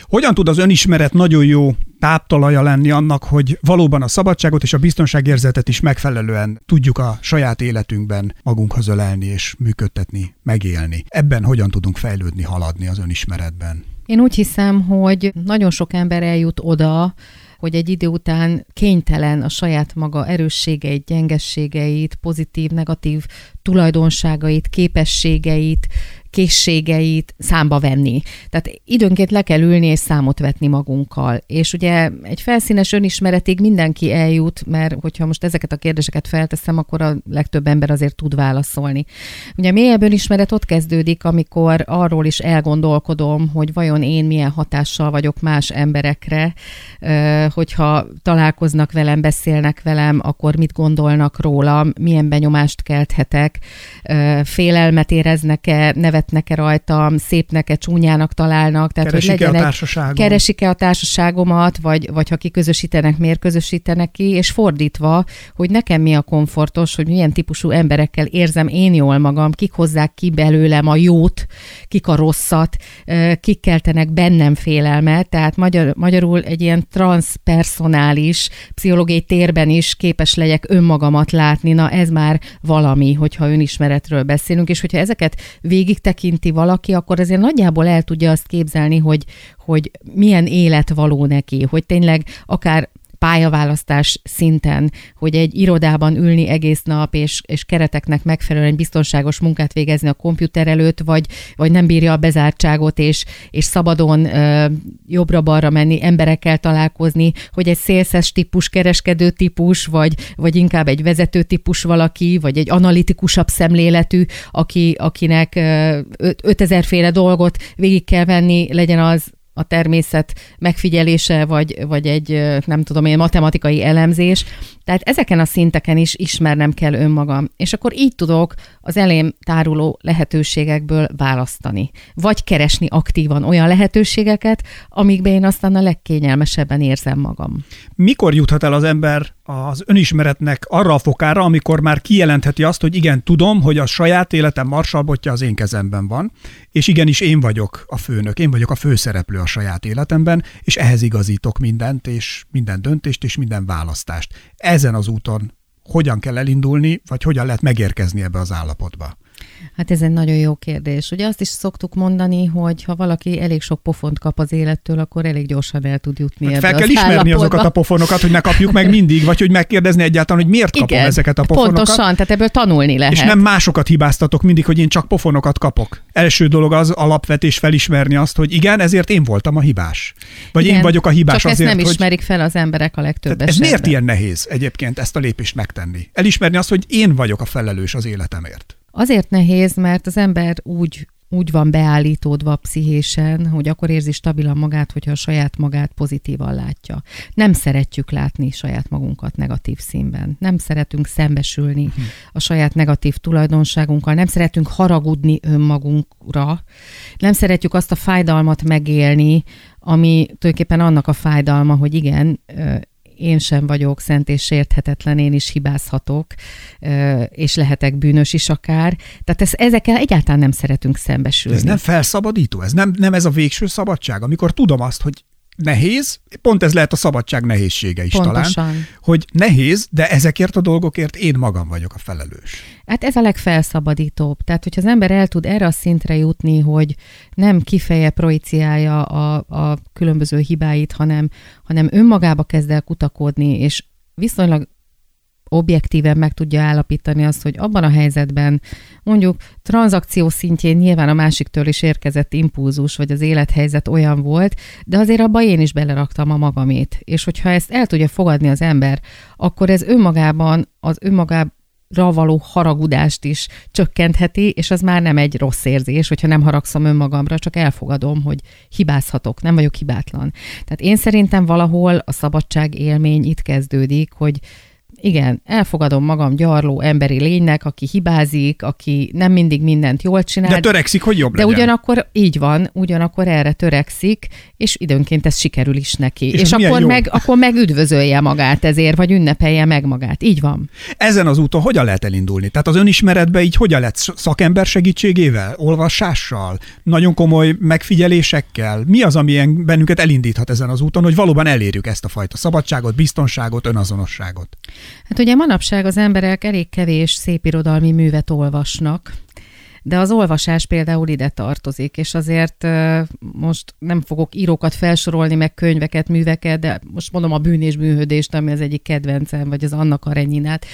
Hogyan tud az önismeret nagyon jó táptalaja lenni annak, hogy valóban a szabadságot és a biztonságérzetet is megfelelően tudjuk a saját életünkben magunkhoz ölelni és működtetni, megélni. Ebben hogyan tudunk fejlődni, haladni az önismeretben? Én úgy hiszem, hogy nagyon sok ember eljut oda, hogy egy idő után kénytelen a saját maga erősségeit, gyengességeit, pozitív, negatív tulajdonságait, képességeit, készségeit számba venni. Tehát időnként le kell ülni és számot vetni magunkkal. És ugye egy felszínes önismeretig mindenki eljut, mert hogyha most ezeket a kérdéseket felteszem, akkor a legtöbb ember azért tud válaszolni. Ugye mélyebb önismeret ott kezdődik, amikor arról is elgondolkodom, hogy vajon én milyen hatással vagyok más emberekre, hogyha találkoznak velem, beszélnek velem, akkor mit gondolnak rólam, milyen benyomást kelthetek, félelmet éreznek-e, neve nevetnek-e rajtam, szépnek-e, csúnyának találnak. Tehát, keresik-e hogy legyenek, a társaságom? Keresik-e a társaságomat, vagy, vagy ha kiközösítenek, miért közösítenek ki, és fordítva, hogy nekem mi a komfortos, hogy milyen típusú emberekkel érzem én jól magam, kik hozzák ki belőlem a jót, kik a rosszat, kik keltenek bennem félelmet, tehát magyar, magyarul egy ilyen transpersonális, pszichológiai térben is képes legyek önmagamat látni, na ez már valami, hogyha önismeretről beszélünk, és hogyha ezeket végig tekinti valaki, akkor azért nagyjából el tudja azt képzelni, hogy, hogy milyen élet való neki, hogy tényleg akár pályaválasztás szinten, hogy egy irodában ülni egész nap, és, és kereteknek megfelelően biztonságos munkát végezni a komputer előtt, vagy, vagy nem bírja a bezártságot, és, és szabadon ö, jobbra-balra menni, emberekkel találkozni, hogy egy szélszes típus, kereskedő típus, vagy, vagy inkább egy vezető típus valaki, vagy egy analitikusabb szemléletű, aki, akinek 5000 féle dolgot végig kell venni, legyen az a természet megfigyelése, vagy, vagy egy, nem tudom én, matematikai elemzés. Tehát ezeken a szinteken is ismernem kell önmagam. És akkor így tudok az elém táruló lehetőségekből választani. Vagy keresni aktívan olyan lehetőségeket, amikben én aztán a legkényelmesebben érzem magam. Mikor juthat el az ember az önismeretnek arra a fokára, amikor már kijelentheti azt, hogy igen, tudom, hogy a saját életem marsalbotja az én kezemben van, és igenis én vagyok a főnök, én vagyok a főszereplő a saját életemben, és ehhez igazítok mindent, és minden döntést, és minden választást. Ezen az úton hogyan kell elindulni, vagy hogyan lehet megérkezni ebbe az állapotba? Hát ez egy nagyon jó kérdés. Ugye azt is szoktuk mondani, hogy ha valaki elég sok pofont kap az élettől, akkor elég gyorsan el tud jutni hát ebbe Fel kell ismerni állapotba. azokat a pofonokat, hogy ne kapjuk meg mindig, vagy hogy megkérdezni egyáltalán, hogy miért kapom Igen, ezeket a pofonokat. Pontosan, tehát ebből tanulni lehet. És nem másokat hibáztatok mindig, hogy én csak pofonokat kapok. Első dolog az alapvetés felismerni azt, hogy igen, ezért én voltam a hibás. Vagy igen, én vagyok a hibás csak azért, ezt nem hogy... ismerik fel az emberek a legtöbb Ez miért ilyen nehéz egyébként ezt a lépést megtenni? Elismerni azt, hogy én vagyok a felelős az életemért. Azért nehéz, mert az ember úgy úgy van beállítódva pszichésen, hogy akkor érzi stabilan magát, hogyha a saját magát pozitívan látja. Nem szeretjük látni saját magunkat negatív színben. Nem szeretünk szembesülni uh-huh. a saját negatív tulajdonságunkkal, nem szeretünk haragudni önmagunkra, nem szeretjük azt a fájdalmat megélni, ami tulajdonképpen annak a fájdalma, hogy igen, én sem vagyok szent és sérthetetlen, én is hibázhatok, és lehetek bűnös is akár. Tehát ez, ezekkel egyáltalán nem szeretünk szembesülni. Ez nem felszabadító, ez nem, nem ez a végső szabadság, amikor tudom azt, hogy nehéz, pont ez lehet a szabadság nehézsége is Pontosan. talán, hogy nehéz, de ezekért a dolgokért én magam vagyok a felelős. Hát ez a legfelszabadítóbb. Tehát, hogyha az ember el tud erre a szintre jutni, hogy nem kifeje projiciálja a, a különböző hibáit, hanem, hanem önmagába kezd el kutakodni, és viszonylag objektíven meg tudja állapítani azt, hogy abban a helyzetben mondjuk tranzakció szintjén nyilván a másiktől is érkezett impulzus, vagy az élethelyzet olyan volt, de azért abban én is beleraktam a magamét. És hogyha ezt el tudja fogadni az ember, akkor ez önmagában, az önmagában való haragudást is csökkentheti, és az már nem egy rossz érzés, hogyha nem haragszom önmagamra, csak elfogadom, hogy hibázhatok, nem vagyok hibátlan. Tehát én szerintem valahol a szabadság élmény itt kezdődik, hogy igen, elfogadom magam gyarló emberi lénynek, aki hibázik, aki nem mindig mindent jól csinál. De törekszik, hogy jobb De legyen. ugyanakkor így van, ugyanakkor erre törekszik, és időnként ez sikerül is neki. És És, akkor jó. meg, akkor meg üdvözölje magát ezért, vagy ünnepelje meg magát. Így van. Ezen az úton hogyan lehet elindulni? Tehát az önismeretbe így hogyan lehet szakember segítségével, olvasással, nagyon komoly megfigyelésekkel? Mi az, ami ilyen bennünket elindíthat ezen az úton, hogy valóban elérjük ezt a fajta szabadságot, biztonságot, önazonosságot? Hát ugye manapság az emberek elég kevés szépirodalmi művet olvasnak, de az olvasás például ide tartozik, és azért most nem fogok írókat felsorolni, meg könyveket, műveket, de most mondom a bűn és bűnhődést, ami az egyik kedvencem, vagy az Anna Karenyinát,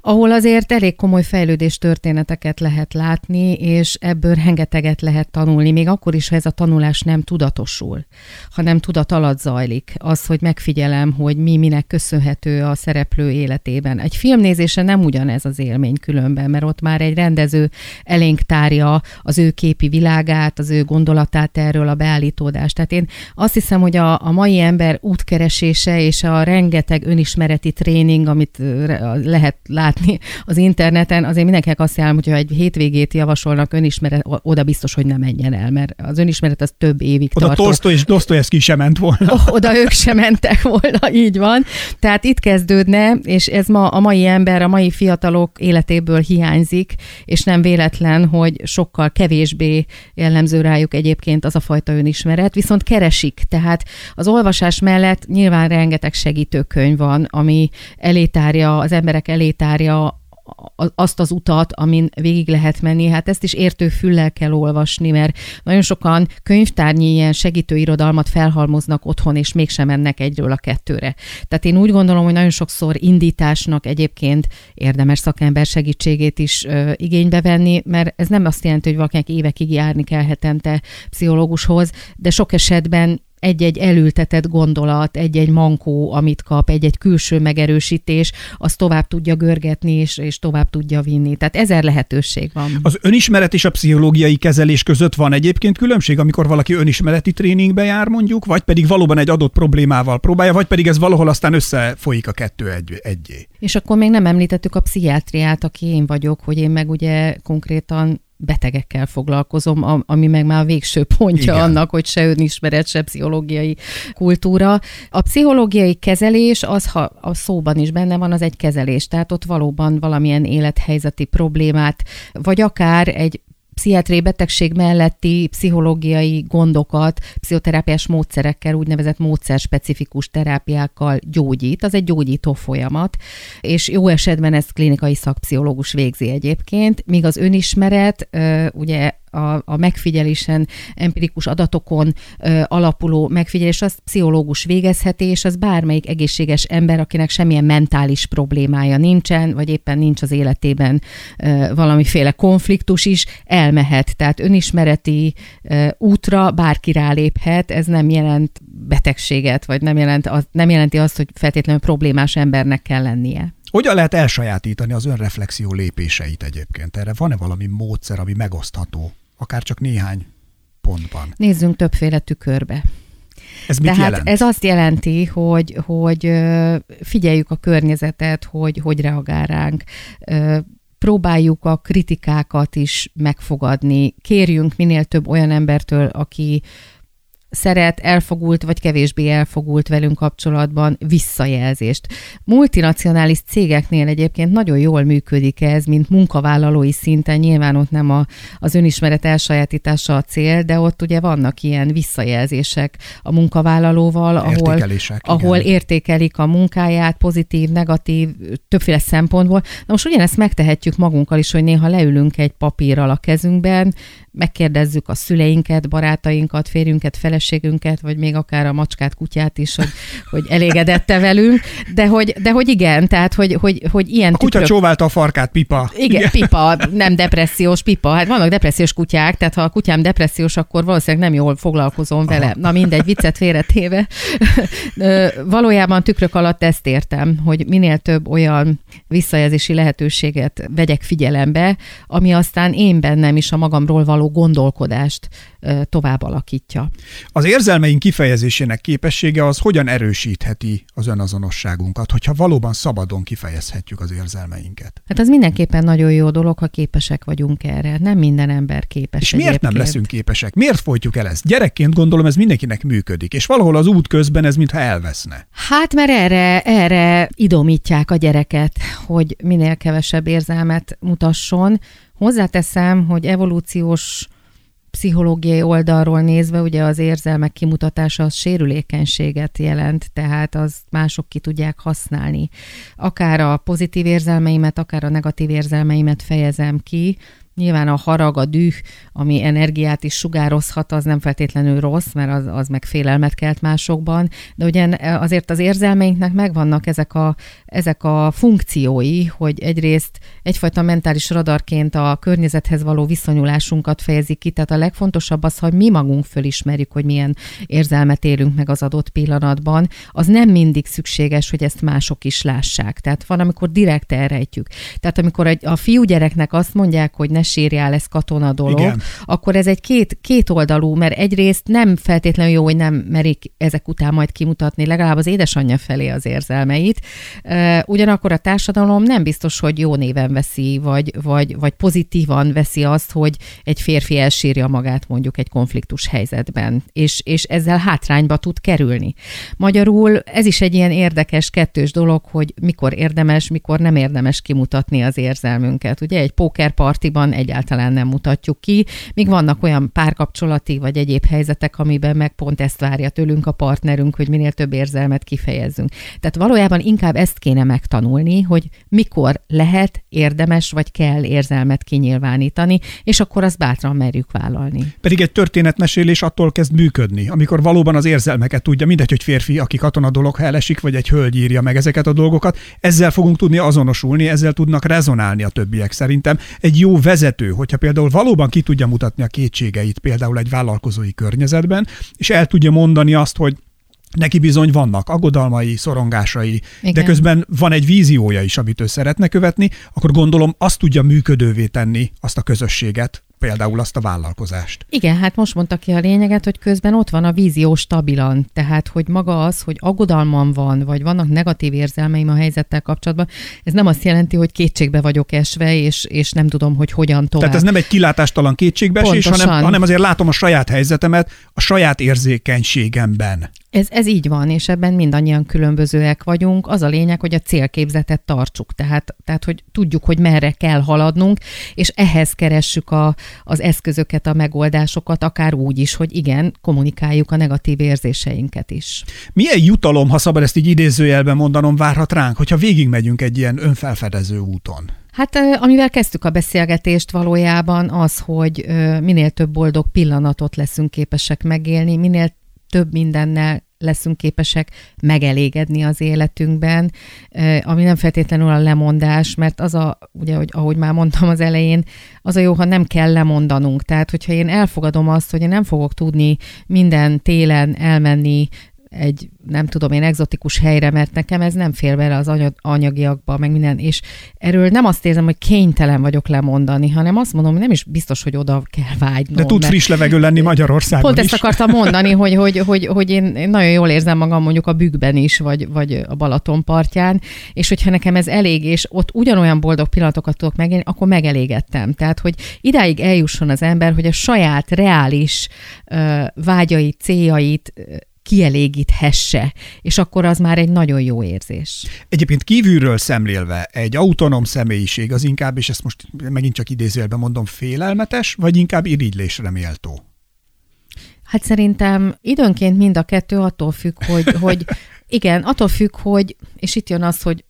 ahol azért elég komoly fejlődés történeteket lehet látni, és ebből rengeteget lehet tanulni, még akkor is, ha ez a tanulás nem tudatosul, hanem tudat alatt zajlik. Az, hogy megfigyelem, hogy mi minek köszönhető a szereplő életében. Egy filmnézése nem ugyanez az élmény különben, mert ott már egy rendező elénk tárja az ő képi világát, az ő gondolatát erről a beállítódást. Tehát én azt hiszem, hogy a, a mai ember útkeresése és a rengeteg önismereti tréning, amit lehet látni az interneten, azért mindenkinek azt jelenti, hogy ha egy hétvégét javasolnak önismeret, oda biztos, hogy nem menjen el, mert az önismeret az több évig Oda tartó. Tolstoy és Dostoyevsky sem ment volna. Oda ők sem mentek volna, így van. Tehát itt kezdődne, és ez ma a mai ember, a mai fiatalok életéből hiányzik, és nem véletlen, hogy sokkal kevésbé jellemző rájuk egyébként az a fajta önismeret, viszont keresik. Tehát az olvasás mellett nyilván rengeteg segítőkönyv van, ami elétárja, az emberek elétárja azt az utat, amin végig lehet menni. Hát ezt is értő füllel kell olvasni, mert nagyon sokan könyvtárnyi ilyen segítőirodalmat felhalmoznak otthon, és mégsem mennek egyről a kettőre. Tehát én úgy gondolom, hogy nagyon sokszor indításnak egyébként érdemes szakember segítségét is ö, igénybe venni, mert ez nem azt jelenti, hogy valakinek évekig járni kell hetente pszichológushoz, de sok esetben egy-egy elültetett gondolat, egy-egy mankó, amit kap, egy-egy külső megerősítés, az tovább tudja görgetni, és, és tovább tudja vinni. Tehát ezer lehetőség van. Az önismeret és a pszichológiai kezelés között van egyébként különbség, amikor valaki önismereti tréningbe jár mondjuk, vagy pedig valóban egy adott problémával próbálja, vagy pedig ez valahol aztán összefolyik a kettő egy, egyé. És akkor még nem említettük a pszichiátriát, aki én vagyok, hogy én meg ugye konkrétan betegekkel foglalkozom, ami meg már a végső pontja. Igen. annak, hogy se önismeret, se pszichológiai kultúra. A pszichológiai kezelés, az, ha a szóban is benne van, az egy kezelés. Tehát ott valóban valamilyen élethelyzeti problémát, vagy akár egy pszichiátriai betegség melletti pszichológiai gondokat pszichoterápiás módszerekkel, úgynevezett módszerspecifikus terápiákkal gyógyít. Az egy gyógyító folyamat, és jó esetben ezt klinikai szakpszichológus végzi egyébként, míg az önismeret, ugye a, a megfigyelésen, empirikus adatokon ö, alapuló megfigyelés, azt pszichológus végezheti, és az bármelyik egészséges ember, akinek semmilyen mentális problémája nincsen, vagy éppen nincs az életében ö, valamiféle konfliktus is, elmehet. Tehát önismereti ö, útra bárki ráléphet, ez nem jelent betegséget, vagy nem, jelent, az, nem jelenti azt, hogy feltétlenül problémás embernek kell lennie. Hogyan lehet elsajátítani az önreflexió lépéseit egyébként? Erre van-e valami módszer, ami megosztható? Akár csak néhány pontban. Nézzünk többféle tükörbe. Ez mit Tehát jelent? ez azt jelenti, hogy, hogy figyeljük a környezetet, hogy hogy reagál ránk, próbáljuk a kritikákat is megfogadni, kérjünk minél több olyan embertől, aki szeret, elfogult vagy kevésbé elfogult velünk kapcsolatban visszajelzést. Multinacionális cégeknél egyébként nagyon jól működik ez, mint munkavállalói szinten, nyilván ott nem a, az önismeret elsajátítása a cél, de ott ugye vannak ilyen visszajelzések a munkavállalóval, ahol, ahol értékelik a munkáját pozitív, negatív, többféle szempontból. Na most ugyanezt megtehetjük magunkkal is, hogy néha leülünk egy papírral a kezünkben, megkérdezzük a szüleinket, barátainkat, férjünket, feleségünket, vagy még akár a macskát, kutyát is, hogy, hogy elégedette velünk, de hogy, de hogy igen, tehát hogy, hogy, hogy ilyen A kutya tükrök... csóválta a farkát, pipa. Igen, igen, pipa, nem depressziós pipa. Hát vannak depressziós kutyák, tehát ha a kutyám depressziós, akkor valószínűleg nem jól foglalkozom vele. Aha. Na mindegy, viccet félretéve. Valójában tükrök alatt ezt értem, hogy minél több olyan visszajelzési lehetőséget vegyek figyelembe, ami aztán én bennem is a magamról való gondolkodást tovább alakítja. Az érzelmeink kifejezésének képessége az hogyan erősítheti az önazonosságunkat, hogyha valóban szabadon kifejezhetjük az érzelmeinket? Hát az mindenképpen nagyon jó dolog, ha képesek vagyunk erre. Nem minden ember képes. És miért egyébként. nem leszünk képesek? Miért folytjuk el ezt? Gyerekként gondolom ez mindenkinek működik, és valahol az út közben ez mintha elveszne. Hát mert erre, erre idomítják a gyereket, hogy minél kevesebb érzelmet mutasson. Hozzáteszem, hogy evolúciós pszichológiai oldalról nézve ugye az érzelmek kimutatása az sérülékenységet jelent, tehát az mások ki tudják használni. Akár a pozitív érzelmeimet, akár a negatív érzelmeimet fejezem ki, Nyilván a harag, a düh, ami energiát is sugározhat, az nem feltétlenül rossz, mert az, az meg félelmet kelt másokban, de ugye azért az érzelmeinknek megvannak ezek a, ezek a funkciói, hogy egyrészt egyfajta mentális radarként a környezethez való viszonyulásunkat fejezik ki, tehát a legfontosabb az, hogy mi magunk fölismerjük, hogy milyen érzelmet élünk meg az adott pillanatban, az nem mindig szükséges, hogy ezt mások is lássák. Tehát van, amikor direkt elrejtjük. Tehát amikor egy, a fiúgyereknek azt mondják, hogy ne sírjál, ez katona dolog, Igen. akkor ez egy két, két oldalú, mert egyrészt nem feltétlenül jó, hogy nem merik ezek után majd kimutatni legalább az édesanyja felé az érzelmeit. Ugyanakkor a társadalom nem biztos, hogy jó néven veszi, vagy, vagy, vagy pozitívan veszi azt, hogy egy férfi elsírja magát mondjuk egy konfliktus helyzetben, és, és ezzel hátrányba tud kerülni. Magyarul ez is egy ilyen érdekes kettős dolog, hogy mikor érdemes, mikor nem érdemes kimutatni az érzelmünket. Ugye egy pókerpartiban egyáltalán nem mutatjuk ki, míg vannak olyan párkapcsolati vagy egyéb helyzetek, amiben meg pont ezt várja tőlünk a partnerünk, hogy minél több érzelmet kifejezzünk. Tehát valójában inkább ezt kéne megtanulni, hogy mikor lehet, érdemes vagy kell érzelmet kinyilvánítani, és akkor azt bátran merjük vállalni. Pedig egy történetmesélés attól kezd működni, amikor valóban az érzelmeket tudja, mindegy, hogy férfi, aki katona dolog, ha elesik, vagy egy hölgy írja meg ezeket a dolgokat, ezzel fogunk tudni azonosulni, ezzel tudnak rezonálni a többiek szerintem. Egy jó vezető vezető, hogyha például valóban ki tudja mutatni a kétségeit például egy vállalkozói környezetben, és el tudja mondani azt, hogy neki bizony vannak aggodalmai, szorongásai, Igen. de közben van egy víziója is, amit ő szeretne követni, akkor gondolom azt tudja működővé tenni azt a közösséget, például azt a vállalkozást. Igen, hát most mondta ki a lényeget, hogy közben ott van a vízió stabilan, tehát hogy maga az, hogy aggodalmam van, vagy vannak negatív érzelmeim a helyzettel kapcsolatban, ez nem azt jelenti, hogy kétségbe vagyok esve, és, és nem tudom, hogy hogyan tovább. Tehát ez nem egy kilátástalan kétségbeesés, hanem, hanem azért látom a saját helyzetemet a saját érzékenységemben. Ez, ez így van, és ebben mindannyian különbözőek vagyunk. Az a lényeg, hogy a célképzetet tartsuk, tehát, tehát hogy tudjuk, hogy merre kell haladnunk, és ehhez keressük a, az eszközöket, a megoldásokat, akár úgy is, hogy igen, kommunikáljuk a negatív érzéseinket is. Milyen jutalom, ha szabad ezt így idézőjelben mondanom, várhat ránk, hogyha végigmegyünk egy ilyen önfelfedező úton? Hát amivel kezdtük a beszélgetést valójában az, hogy minél több boldog pillanatot leszünk képesek megélni, minél több mindennel leszünk képesek megelégedni az életünkben, ami nem feltétlenül a lemondás, mert az a, ugye, hogy, ahogy már mondtam az elején, az a jó, ha nem kell lemondanunk. Tehát, hogyha én elfogadom azt, hogy én nem fogok tudni minden télen elmenni egy nem tudom én, egzotikus helyre, mert nekem ez nem fér bele az anyagiakba, meg minden, és erről nem azt érzem, hogy kénytelen vagyok lemondani, hanem azt mondom, hogy nem is biztos, hogy oda kell vágynom. De tud friss levegő lenni Magyarországon Pont is. ezt akartam mondani, hogy, hogy, hogy, hogy én, én nagyon jól érzem magam mondjuk a bükkben is, vagy, vagy a Balaton partján, és hogyha nekem ez elég, és ott ugyanolyan boldog pillanatokat tudok megélni, akkor megelégettem. Tehát, hogy idáig eljusson az ember, hogy a saját reális uh, vágyait, céljait kielégíthesse, és akkor az már egy nagyon jó érzés. Egyébként kívülről szemlélve egy autonóm személyiség az inkább, és ezt most megint csak idézőjelben mondom, félelmetes, vagy inkább irigylésre méltó? Hát szerintem időnként mind a kettő attól függ, hogy, hogy igen, attól függ, hogy, és itt jön az, hogy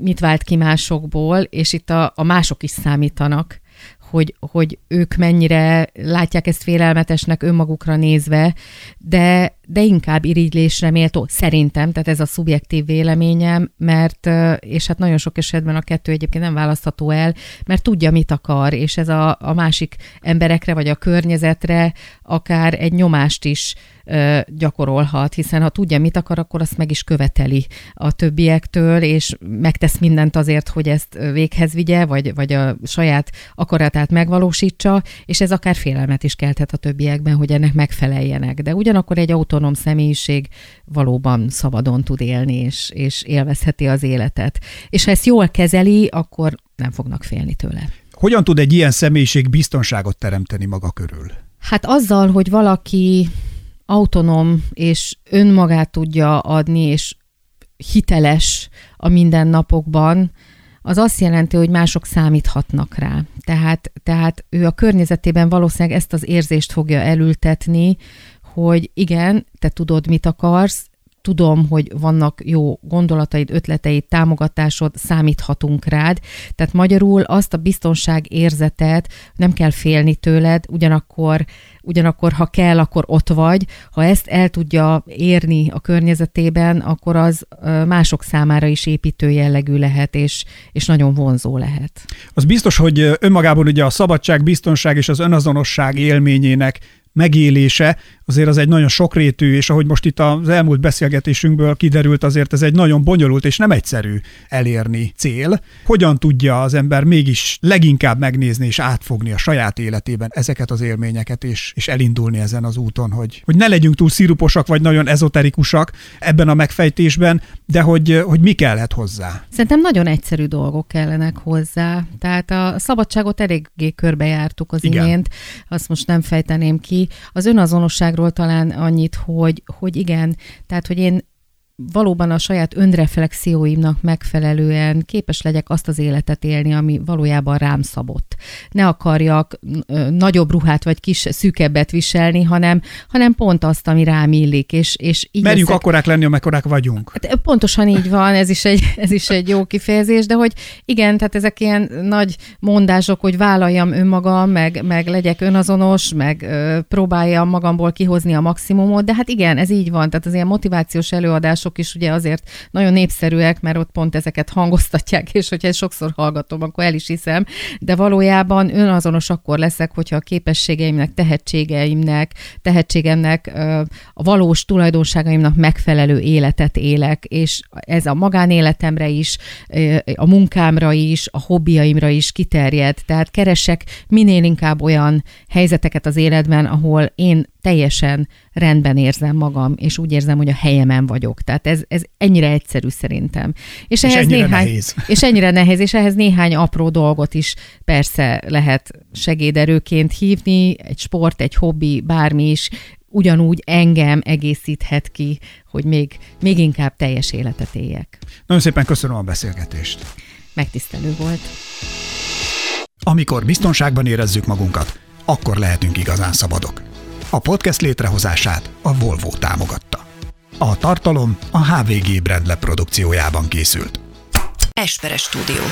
mit vált ki másokból, és itt a, a mások is számítanak, hogy, hogy ők mennyire látják ezt félelmetesnek önmagukra nézve, de, de inkább irigylésre méltó, szerintem, tehát ez a szubjektív véleményem, mert, és hát nagyon sok esetben a kettő egyébként nem választható el, mert tudja, mit akar, és ez a, a másik emberekre, vagy a környezetre akár egy nyomást is gyakorolhat, hiszen ha tudja, mit akar, akkor azt meg is követeli a többiektől, és megtesz mindent azért, hogy ezt véghez vigye, vagy, vagy a saját akaratát megvalósítsa, és ez akár félelmet is kelthet a többiekben, hogy ennek megfeleljenek. De ugyanakkor egy autonóm személyiség valóban szabadon tud élni, és, és élvezheti az életet. És ha ezt jól kezeli, akkor nem fognak félni tőle. Hogyan tud egy ilyen személyiség biztonságot teremteni maga körül? Hát azzal, hogy valaki autonóm és önmagát tudja adni, és hiteles a mindennapokban, az azt jelenti, hogy mások számíthatnak rá. Tehát, tehát ő a környezetében valószínűleg ezt az érzést fogja elültetni, hogy igen, te tudod, mit akarsz, tudom, hogy vannak jó gondolataid, ötleteid, támogatásod, számíthatunk rád. Tehát magyarul azt a biztonság érzetet nem kell félni tőled, ugyanakkor, ugyanakkor ha kell, akkor ott vagy. Ha ezt el tudja érni a környezetében, akkor az mások számára is építő jellegű lehet, és, és nagyon vonzó lehet. Az biztos, hogy önmagában ugye a szabadság, biztonság és az önazonosság élményének megélése azért az egy nagyon sokrétű, és ahogy most itt az elmúlt beszélgetésünkből kiderült, azért ez egy nagyon bonyolult és nem egyszerű elérni cél. Hogyan tudja az ember mégis leginkább megnézni és átfogni a saját életében ezeket az élményeket, és, és elindulni ezen az úton, hogy, hogy ne legyünk túl sziruposak, vagy nagyon ezoterikusak ebben a megfejtésben, de hogy, hogy mi kellett hozzá? Szerintem nagyon egyszerű dolgok kellenek hozzá. Tehát a szabadságot eléggé körbejártuk az Igen. imént, azt most nem fejteném ki. Az önazonosság Magyarországról talán annyit, hogy, hogy igen, tehát hogy én valóban a saját önreflexióimnak megfelelően képes legyek azt az életet élni, ami valójában rám szabott. Ne akarjak nagyobb ruhát vagy kis szűkebbet viselni, hanem, hanem pont azt, ami rám illik. És, és így Merjük ezek... akkorák lenni, amekkorák vagyunk. Hát, pontosan így van, ez is, egy, ez is egy jó kifejezés, de hogy igen, tehát ezek ilyen nagy mondások, hogy vállaljam önmagam, meg, meg legyek önazonos, meg ö, próbáljam magamból kihozni a maximumot, de hát igen, ez így van, tehát az ilyen motivációs előadás mások is ugye azért nagyon népszerűek, mert ott pont ezeket hangoztatják, és hogyha ezt sokszor hallgatom, akkor el is hiszem, de valójában önazonos akkor leszek, hogyha a képességeimnek, tehetségeimnek, tehetségemnek, a valós tulajdonságaimnak megfelelő életet élek, és ez a magánéletemre is, a munkámra is, a hobbiaimra is kiterjed. Tehát keresek minél inkább olyan helyzeteket az életben, ahol én teljesen rendben érzem magam, és úgy érzem, hogy a helyemen vagyok. Tehát ez, ez ennyire egyszerű szerintem. És, és ehhez ennyire néhány, nehéz. És ennyire nehéz, és ehhez néhány apró dolgot is persze lehet segéderőként hívni, egy sport, egy hobbi, bármi is, ugyanúgy engem egészíthet ki, hogy még, még inkább teljes életet éljek. Nagyon szépen köszönöm a beszélgetést. Megtisztelő volt. Amikor biztonságban érezzük magunkat, akkor lehetünk igazán szabadok. A podcast létrehozását a Volvo támogatta. A tartalom a HVG Brandle produkciójában készült. Esperes Stúdió